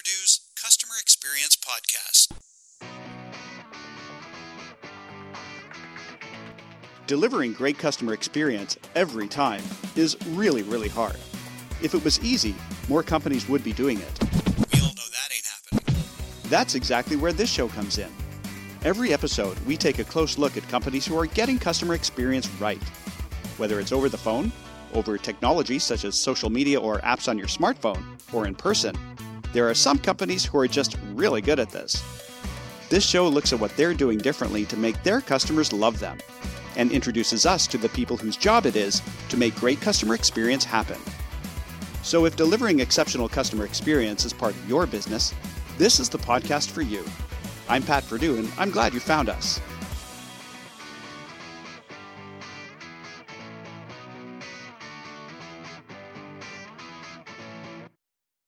Perdue's Customer Experience Podcast. Delivering great customer experience every time is really, really hard. If it was easy, more companies would be doing it. We all know that ain't happening. That's exactly where this show comes in. Every episode, we take a close look at companies who are getting customer experience right. Whether it's over the phone, over technology such as social media or apps on your smartphone, or in person, there are some companies who are just really good at this. This show looks at what they're doing differently to make their customers love them and introduces us to the people whose job it is to make great customer experience happen. So, if delivering exceptional customer experience is part of your business, this is the podcast for you. I'm Pat Perdue, and I'm glad you found us.